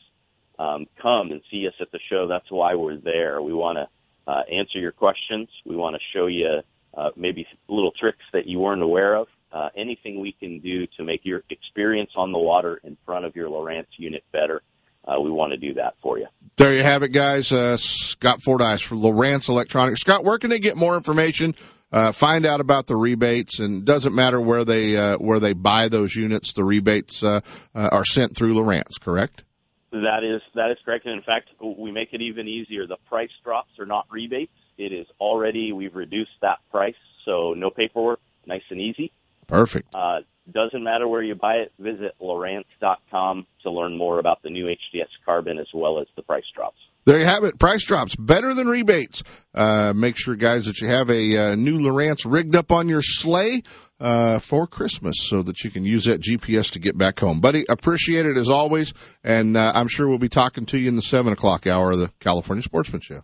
Um, come and see us at the show. That's why we're there. We want to uh, answer your questions. We want to show you uh, maybe little tricks that you weren't aware of uh, anything we can do to make your experience on the water in front of your Lowrance unit better, uh, we want to do that for you. There you have it, guys. Uh, Scott Fordice from Lowrance Electronics. Scott, where can they get more information? Uh, find out about the rebates, and doesn't matter where they uh, where they buy those units. The rebates uh, uh, are sent through Lowrance, correct? That is that is correct, and in fact, we make it even easier. The price drops are not rebates. It is already we've reduced that price, so no paperwork, nice and easy. Perfect. Uh, doesn't matter where you buy it. Visit Lowrance.com to learn more about the new HDS Carbon as well as the price drops. There you have it. Price drops better than rebates. Uh, make sure, guys, that you have a uh, new Lowrance rigged up on your sleigh uh, for Christmas so that you can use that GPS to get back home. Buddy, appreciate it as always, and uh, I'm sure we'll be talking to you in the seven o'clock hour of the California Sportsman Show.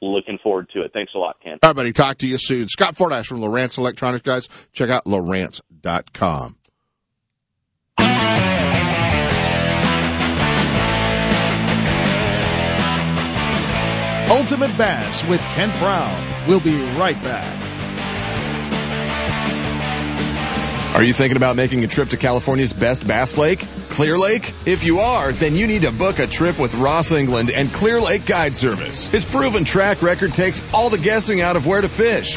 Looking forward to it. Thanks a lot, Ken. All right, buddy. Talk to you soon. Scott Fordice from Lowrance Electronics, guys. Check out Lowrance.com. Ultimate Bass with Kent Brown. We'll be right back. Are you thinking about making a trip to California's best bass lake, Clear Lake? If you are, then you need to book a trip with Ross England and Clear Lake Guide Service. His proven track record takes all the guessing out of where to fish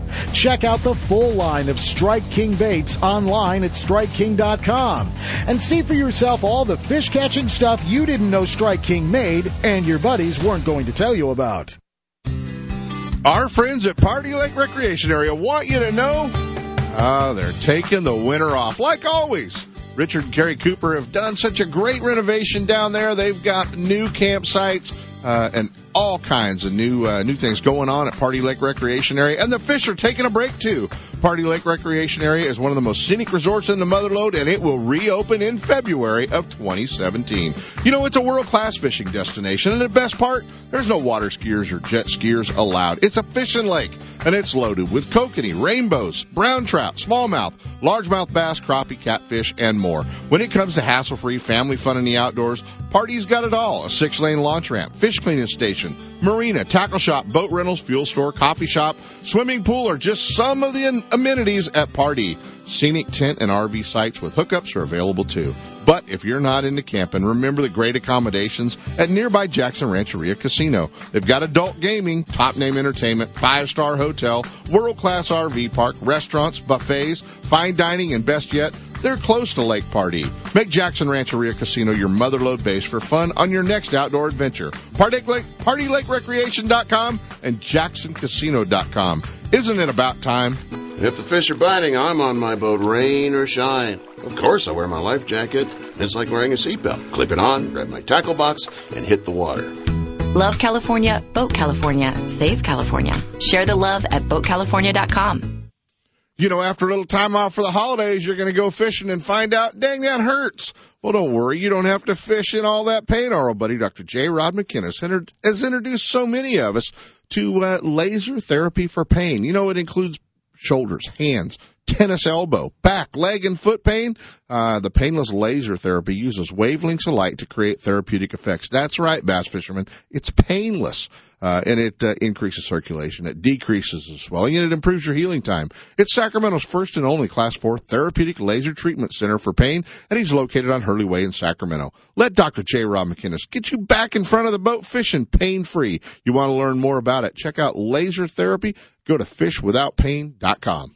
Check out the full line of Strike King baits online at StrikeKing.com and see for yourself all the fish catching stuff you didn't know Strike King made and your buddies weren't going to tell you about. Our friends at Pardee Lake Recreation Area want you to know uh, they're taking the winter off, like always. Richard and Carrie Cooper have done such a great renovation down there. They've got new campsites uh, and all kinds of new uh, new things going on at Pardee Lake Recreation Area, and the fish are taking a break too. Pardee Lake Recreation Area is one of the most scenic resorts in the Motherlode, and it will reopen in February of 2017. You know, it's a world class fishing destination, and the best part, there's no water skiers or jet skiers allowed. It's a fishing lake, and it's loaded with kokanee, rainbows, brown trout, smallmouth, largemouth bass, crappie, catfish, and more. When it comes to hassle free family fun in the outdoors, Party's got it all. A six lane launch ramp, fish cleaning station, marina, tackle shop, boat rentals, fuel store, coffee shop, swimming pool, are just some of the amenities at Pardee. Scenic tent and RV sites with hookups are available too. But if you're not into camping, remember the great accommodations at nearby Jackson Rancheria Casino. They've got adult gaming, top name entertainment, five star hotel, world class RV park, restaurants, buffets, fine dining, and best yet, They're close to Lake Pardee. Make Jackson Rancheria Casino your motherload base for fun on your next outdoor adventure. Pardee Lake, PardeeLakeRecreation.com and JacksonCasino.com. Isn't it about time? If the fish are biting, I'm on my boat, rain or shine. Of course, I wear my life jacket. It's like wearing a seatbelt. Clip it on, grab my tackle box, and hit the water. Love California, Boat California, Save California. Share the love at BoatCalifornia.com. You know, after a little time off for the holidays, you're going to go fishing and find out, dang, that hurts. Well, don't worry. You don't have to fish in all that pain. Our old buddy, Dr. J. Rod McKinnis, has introduced so many of us to uh, laser therapy for pain. You know, it includes shoulders, hands, tennis elbow, back, leg, and foot pain. Uh, the painless laser therapy uses wavelengths of light to create therapeutic effects. That's right, bass fishermen. It's painless. Uh, and it uh, increases circulation. It decreases the swelling and it improves your healing time. It's Sacramento's first and only Class 4 therapeutic laser treatment center for pain, and he's located on Hurley Way in Sacramento. Let Dr. J. Rob McKinnis get you back in front of the boat fishing pain free. You want to learn more about it? Check out laser therapy. Go to fishwithoutpain.com.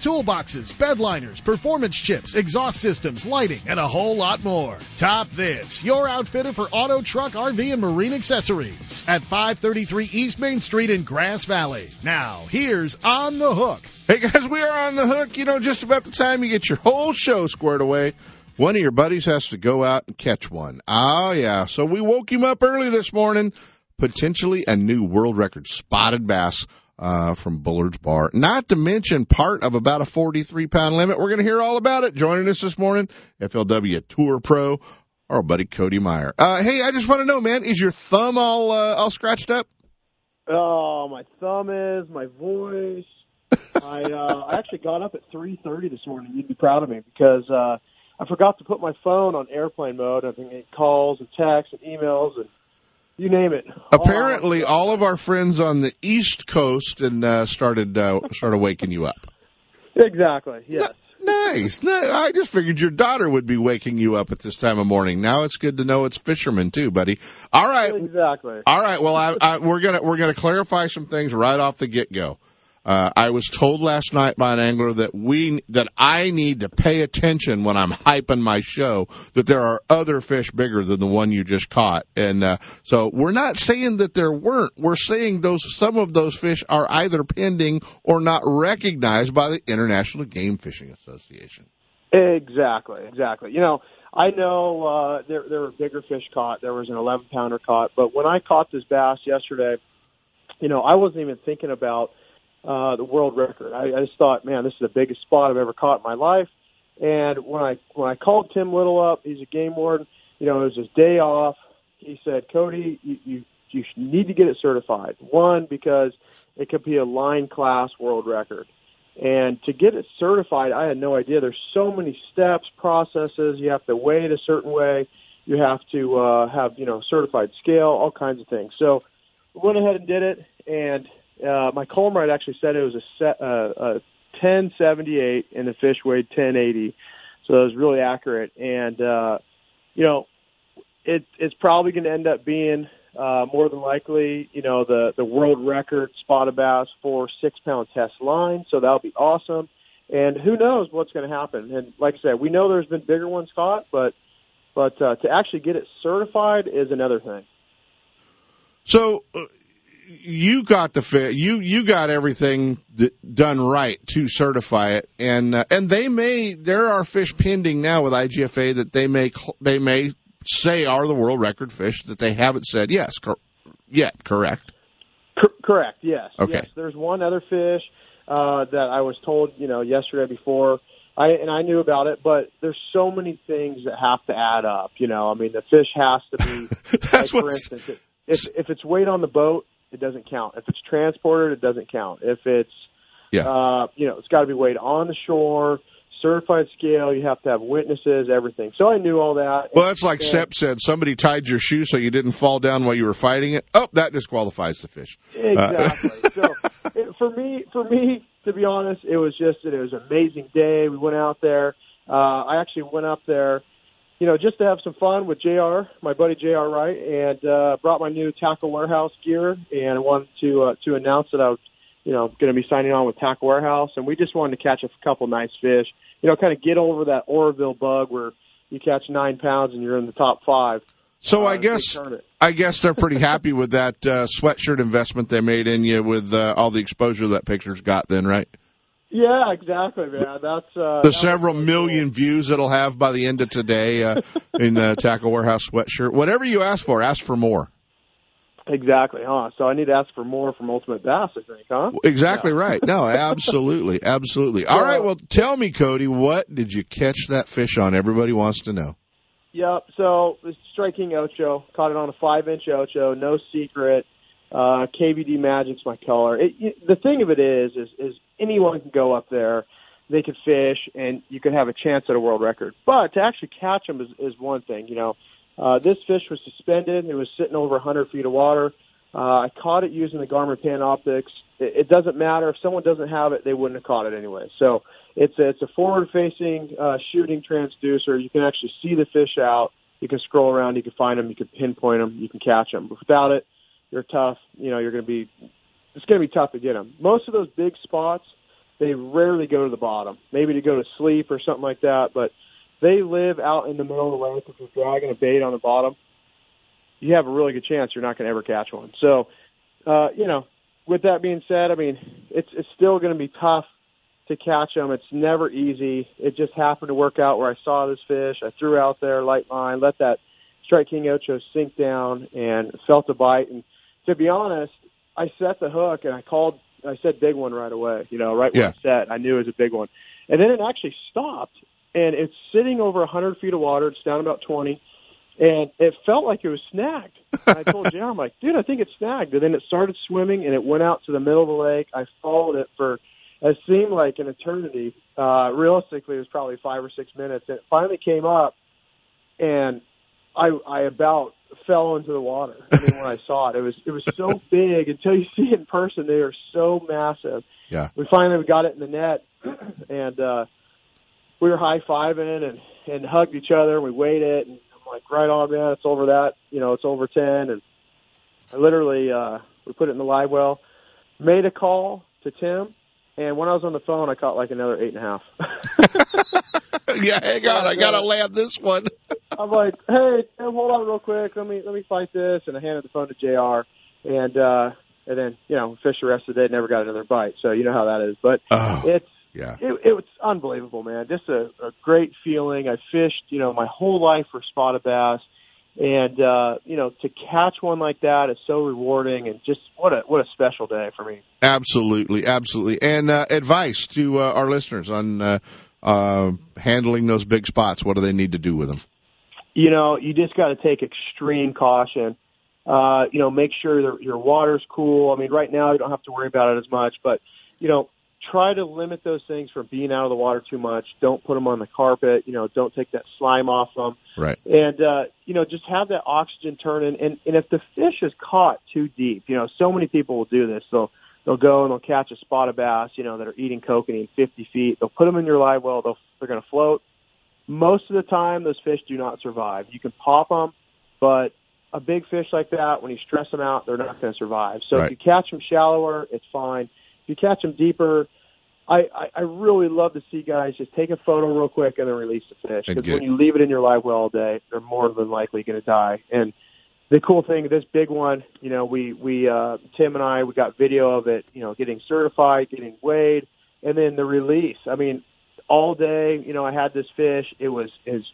toolboxes, bed liners, performance chips, exhaust systems, lighting, and a whole lot more. Top This, your outfitter for auto, truck, RV, and marine accessories at 533 East Main Street in Grass Valley. Now, here's On the Hook. Hey guys, we are on the hook. You know, just about the time you get your whole show squared away one of your buddies has to go out and catch one. Oh yeah. So we woke him up early this morning. Potentially a new world record spotted bass uh, from Bullard's Bar. Not to mention part of about a 43 pound limit. We're going to hear all about it. Joining us this morning, FLW Tour Pro, our buddy Cody Meyer. Uh, hey, I just want to know, man, is your thumb all uh, all scratched up? Oh, my thumb is my voice. I uh, I actually got up at 3:30 this morning. You'd be proud of me because uh, I forgot to put my phone on airplane mode. I think it calls and texts and emails and you name it. Apparently, all, all of our friends on the East Coast and uh, started uh, started waking you up. Exactly. Yes. Nice. I just figured your daughter would be waking you up at this time of morning. Now it's good to know it's fishermen too, buddy. All right. Exactly. All right. Well, I, I, we're gonna we're gonna clarify some things right off the get go. Uh, I was told last night by an angler that we that I need to pay attention when I'm hyping my show that there are other fish bigger than the one you just caught, and uh, so we're not saying that there weren't. We're saying those some of those fish are either pending or not recognized by the International Game Fishing Association. Exactly, exactly. You know, I know uh, there there were bigger fish caught. There was an 11 pounder caught, but when I caught this bass yesterday, you know, I wasn't even thinking about uh, the world record. I, I just thought, man, this is the biggest spot I've ever caught in my life. And when I when I called Tim Little up, he's a game warden. You know, it was his day off. He said, Cody, you you, you need to get it certified. One because it could be a line class world record. And to get it certified, I had no idea. There's so many steps, processes. You have to weigh it a certain way. You have to uh, have you know certified scale, all kinds of things. So we went ahead and did it, and uh, my Colmrite actually said it was a, set, uh, a 1078 and the fish weighed 1080, so it was really accurate. And uh, you know, it, it's probably going to end up being uh, more than likely, you know, the the world record spotted bass for six pound test line. So that'll be awesome. And who knows what's going to happen? And like I said, we know there's been bigger ones caught, but but uh, to actually get it certified is another thing. So uh, you got the fit. You you got everything th- done right to certify it, and uh, and they may there are fish pending now with IGFA that they may they may say are the world record fish that they haven't said yes cor- yet. Correct. Cor- correct. Yes. Okay. Yes. There's one other fish uh, that I was told you know yesterday before. I and I knew about it, but there's so many things that have to add up. You know, I mean, the fish has to be. That's like, for instance, if if it's weight on the boat, it doesn't count. If it's transported, it doesn't count. If it's yeah. uh, you know, it's got to be weighed on the shore. certified scale. You have to have witnesses, everything. So I knew all that. Well, that's like And- Sep said. Somebody tied your shoe so you didn't fall down while you were fighting it. Oh, that disqualifies the fish. Uh, Exactly. so it, for me, for me, to be honest, it was just it was an amazing day. We went out there. Uh, I actually went up there, you know, just to have some fun with Jr. My buddy Jr. Wright, and uh, brought my new Tackle Warehouse gear, and I wanted to uh, to announce that I was, you know, going to be signing on with Tackle Warehouse, and we just wanted to catch a couple nice fish. You know, kind of get over that Oroville bug where you catch nine pounds and you're in the top five. So Uh, I guess. I guess they're pretty happy with that uh, sweatshirt investment they made in you with uh, all the exposure that picture's got. Then, right? Yeah, exactly, man. That's uh, The that several million views it'll have by the end of today uh, in the Tackle Warehouse sweatshirt. Whatever you ask for, ask for more. Exactly, huh? So I need to ask for more from Ultimate Bass, I think, huh? Exactly right. No, absolutely, absolutely. All right. Well, tell me, Cody, what did you catch that fish on? Everybody wants to know. Yep. So Strike King Ocho caught it on a five-inch Ocho, no secret. Uh, KVD Magic's my color. It, you, the thing of it is, is, is anyone can go up there, they could fish, and you could have a chance at a world record. But to actually catch them is, is one thing. You know, uh, this fish was suspended. It was sitting over 100 feet of water. Uh, I caught it using the Garmin Panoptix. It, it doesn't matter if someone doesn't have it; they wouldn't have caught it anyway. So it's a, it's a forward-facing uh, shooting transducer. You can actually see the fish out. You can scroll around. You can find them. You can pinpoint them. You can catch them. But without it, you're tough. You know, you're going to be. It's going to be tough to get them. Most of those big spots, they rarely go to the bottom. Maybe to go to sleep or something like that. But they live out in the middle of the lake. If you're dragging a bait on the bottom, you have a really good chance you're not going to ever catch one. So, uh, you know, with that being said, I mean, it's it's still going to be tough to catch them. It's never easy. It just happened to work out where I saw this fish. I threw out there, light line, let that Strike King Ocho sink down, and felt a bite. And to be honest, I set the hook and I called. I said big one right away. You know, right when I set, I knew it was a big one. And then it actually stopped, and it's sitting over 100 feet of water. It's down about 20 and it felt like it was snagged. And I told Jr. I'm like, dude, I think it's snagged. And then it started swimming, and it went out to the middle of the lake. I followed it for it seemed like an eternity. Uh, realistically, it was probably five or six minutes. And it finally came up, and I I about fell into the water. I mean, when I saw it, it was it was so big. Until you see it in person, they are so massive. Yeah. We finally got it in the net, and uh, we were high fiving and and hugged each other. We weighed it, and I'm like, right on, man. It's over that. You know, it's over ten. And I literally uh, we put it in the live well, made a call to Tim, and when I was on the phone, I caught like another eight and a half. yeah, hang on, I gotta land this one. I'm like, hey, Tim, hold on real quick. Let me let me fight this, and I handed the phone to Jr. And uh, and then you know, fish the rest of the day, and never got another bite. So you know how that is. But Oh, it's yeah. it, it was unbelievable, man. Just a, a great feeling. I fished, you know, my whole life for spotted bass, and uh, you know, to catch one like that is so rewarding, and just what a what a special day for me. Absolutely, absolutely. And uh, advice to uh, our listeners on uh, uh, handling those big spots. What do they need to do with them? You know, you just got to take extreme caution. Uh, you know, make sure that your water's cool. I mean, right now you don't have to worry about it as much, but you know, try to limit those things from being out of the water too much. Don't put them on the carpet. You know, don't take that slime off them. Right. And uh, you know, just have that oxygen turning. And and if the fish is caught too deep, you know, so many people will do this. They'll they'll go and they'll catch a spotted bass, you know, that are eating kokanee 50 feet. They'll put them in your live well. They'll they're going to float most of the time those fish do not survive. You can pop them, but a big fish like that, when you stress them out, they're not going to survive. So Right. if you catch them shallower, it's fine. If you catch them deeper, I, I, I really love to see guys just take a photo real quick and then release the fish. Because when you leave it in your live well all day, they're more than likely going to die. And the cool thing, this big one, you know, we we uh, Tim and I we got video of it, you know, getting certified, getting weighed, and then the release. I mean, all day, you know, I had this fish. It was is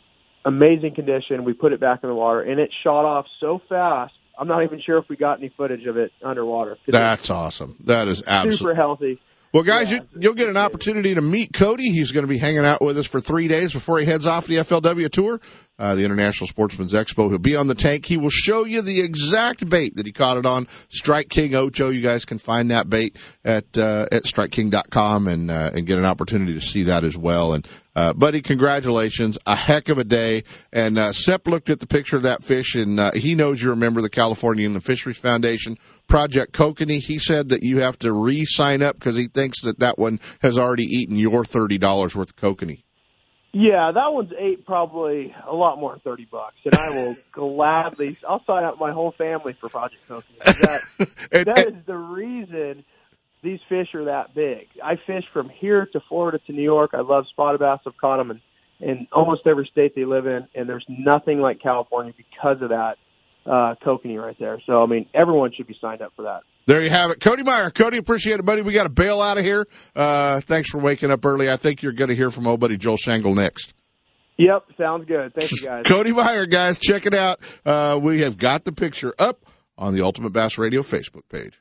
amazing condition. We put it back in the water, and it shot off so fast. I'm not even sure if we got any footage of it underwater. That's awesome. That is absolutely. super healthy. Well, guys, you, you'll get an opportunity to meet Cody. He's going to be hanging out with us for three days before he heads off the FLW tour. uh, the International Sportsman's Expo. He'll be on the tank. He will show you the exact bait that he caught it on. Strike King Ocho. You guys can find that bait at uh, at StrikeKing.com and uh, and get an opportunity to see that as well. And uh, buddy, congratulations! A heck of a day. And uh, Sep looked at the picture of that fish, and uh, he knows you're a member of the California Inland Fisheries Foundation Project Kokanee. He said that you have to re-sign up because he thinks that that one has already eaten your thirty dollars worth of kokanee. Yeah, that one's ate probably a lot more than thirty bucks, and I will gladly. I'll sign up my whole family for Project Kokanee. That, And- that is the reason these fish are that big. I fish from here to Florida to New York. I love spotted bass. I've caught them in, in almost every state they live in, and there's nothing like California because of that uh, kokanee right there. So I mean, everyone should be signed up for that. There you have it. Cody Meyer. Cody, appreciate it, buddy. We got to bail out of here. Uh, thanks for waking up early. I think you're going to hear from old buddy Joel Shangle next. Yep, sounds good. Thank you guys. Cody Meyer, guys, check it out. Uh, we have got the picture up on the Ultimate Bass Radio Facebook page.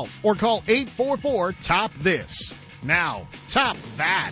or call 844 Top This. Now, top that.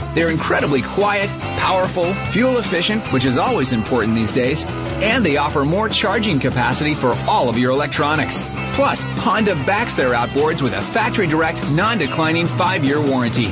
They're incredibly quiet, powerful, fuel efficient, which is always important these days, and they offer more charging capacity for all of your electronics. Plus, Honda backs their outboards with a factory direct, non-declining 5-year warranty.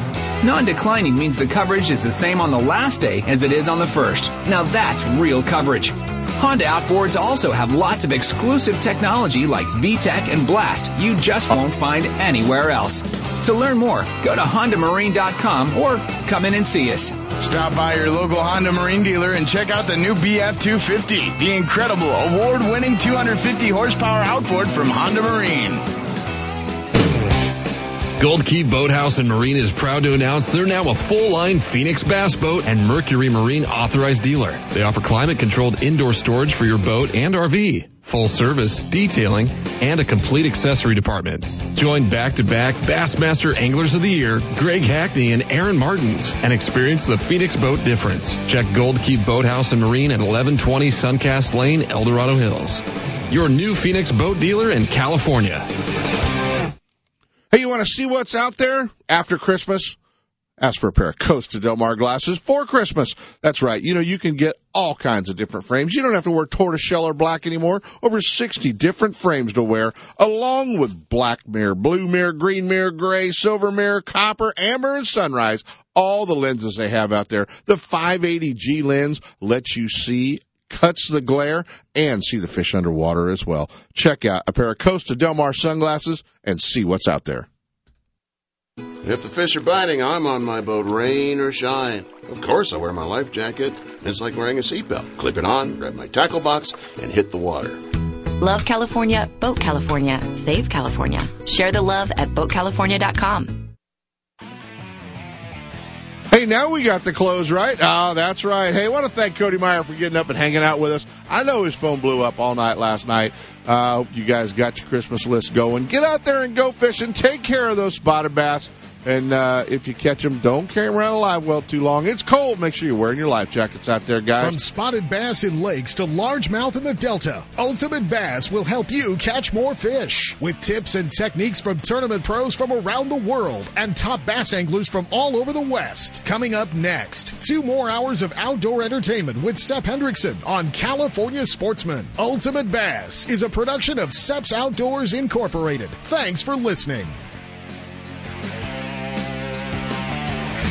Non-declining means the coverage is the same on the last day as it is on the first. Now that's real coverage. Honda outboards also have lots of exclusive technology like VTEC and Blast you just won't find anywhere else. To learn more, go to HondaMarine.com or come in and see us. Stop by your local Honda Marine dealer and check out the new BF 250, the incredible award winning 250 horsepower outboard from Honda Marine. Gold Key Boathouse and Marine is proud to announce they're now a full line Phoenix Bass Boat and Mercury Marine authorized dealer. They offer climate controlled indoor storage for your boat and RV, full service, detailing, and a complete accessory department. Join back to back Bassmaster Anglers of the Year, Greg Hackney and Aaron Martens, and experience the Phoenix boat difference. Check Gold Key Boathouse and Marine at 1120 Suncast Lane, Eldorado Hills. Your new Phoenix boat dealer in California. Hey, you want to see what's out there after Christmas? Ask for a pair of Costa Del Mar glasses for Christmas. That's right. You know, you can get all kinds of different frames. You don't have to wear tortoiseshell or black anymore. Over 60 different frames to wear, along with black mirror, blue mirror, green mirror, gray, silver mirror, copper, amber, and sunrise. All the lenses they have out there. The 580G lens lets you see cuts the glare and see the fish underwater as well. Check out a pair of Costa Del Mar sunglasses and see what's out there. If the fish are biting, I'm on my boat, rain or shine. Of course, I wear my life jacket. It's like wearing a seatbelt. Clip it on, grab my tackle box, and hit the water. Love California, Boat California, Save California. Share the love at BoatCalifornia.com. Hey, now we got the close right. Oh, that's right. Hey, I want to thank Cody Meyer for getting up and hanging out with us. I know his phone blew up all night last night. Uh, you guys got your Christmas list going. Get out there and go fishing. Take care of those spotted bass. And uh, if you catch them, don't carry them around a live well too long. It's cold. Make sure you're wearing your life jackets out there, guys. From spotted bass in lakes to largemouth in the Delta, Ultimate Bass will help you catch more fish. With tips and techniques from tournament pros from around the world and top bass anglers from all over the West. Coming up next, two more hours of outdoor entertainment with Sep Hendrickson on California Sportsman. Ultimate Bass is a production of Sep's Outdoors Incorporated. Thanks for listening.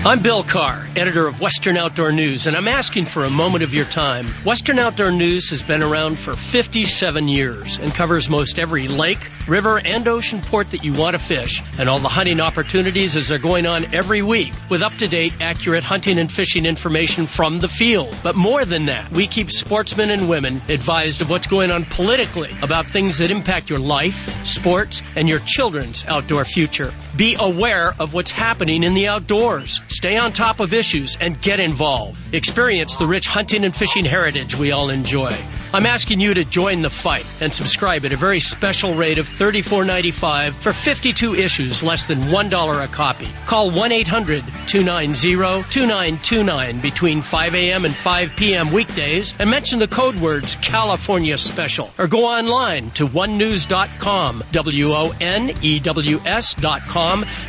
I'm Bill Carr, editor of Western Outdoor News, and I'm asking for a moment of your time. Western Outdoor News has been around for 57 years and covers most every lake, river, and ocean port that you want to fish, and all the hunting opportunities as they're going on every week with up to date, accurate hunting and fishing information from the field. But more than that, we keep sportsmen and women advised of what's going on politically about things that impact your life, sports, and your children's outdoor future. Be aware of what's happening in the outdoors. Stay on top of issues and get involved. Experience the rich hunting and fishing heritage we all enjoy. I'm asking you to join the fight and subscribe at a very special rate of $34.95 for 52 issues, less than $1 a copy. Call 1-800-290-2929 between 5 a.m. and 5 p.m. weekdays and mention the code words California Special or go online to wonews.com, W-O-N-E-W-S.com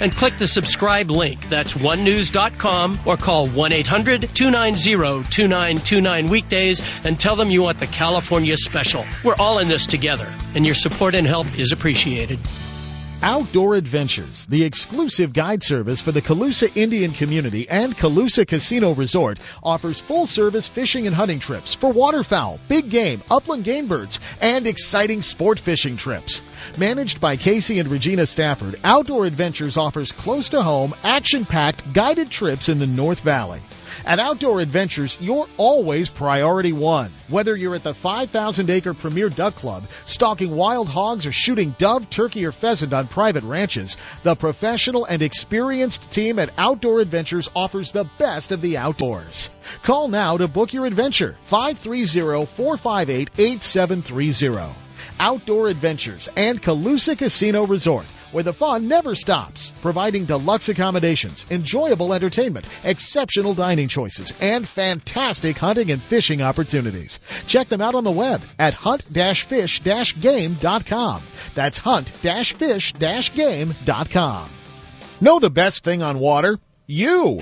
and click the subscribe link. That's wonews.com or call 1-800-290-2929 weekdays and tell them you want the California Special. We're all in this together and your support and help is appreciated. Outdoor Adventures, the exclusive guide service for the Colusa Indian community and Colusa Casino Resort, offers full service fishing and hunting trips for waterfowl, big game, upland game birds, and exciting sport fishing trips. Managed by Casey and Regina Stafford, Outdoor Adventures offers close to home, action packed guided trips in the North Valley. At Outdoor Adventures, you're always priority one. Whether you're at the 5,000 acre Premier Duck Club, stalking wild hogs, or shooting dove, turkey, or pheasant on private ranches, the professional and experienced team at Outdoor Adventures offers the best of the outdoors. Call now to book your adventure. 530-458-8730. Outdoor Adventures and Colusa Casino Resort, where the fun never stops, providing deluxe accommodations, enjoyable entertainment, exceptional dining choices, and fantastic hunting and fishing opportunities. Check them out on the web at hunt-fish-game.com. That's hunt-fish-game.com. Know the best thing on water? You!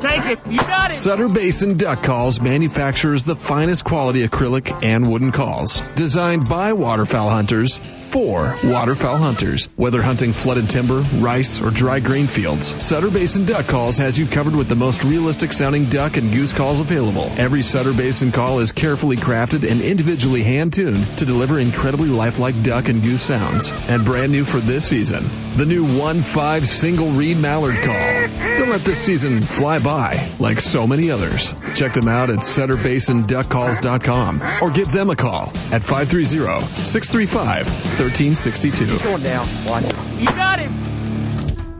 Take it. You got it. Sutter Basin Duck Calls manufactures the finest quality acrylic and wooden calls. Designed by waterfowl hunters for waterfowl hunters. Whether hunting flooded timber, rice, or dry grain fields, Sutter Basin Duck Calls has you covered with the most realistic sounding duck and goose calls available. Every Sutter Basin call is carefully crafted and individually hand tuned to deliver incredibly lifelike duck and goose sounds. And brand new for this season, the new 1-5 single reed mallard call. Don't let this season fly by like so many others. Check them out at SutterBasinDuckCalls.com or give them a call at 530-635-1362. He's going down. Watch. You got him.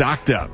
stocked up.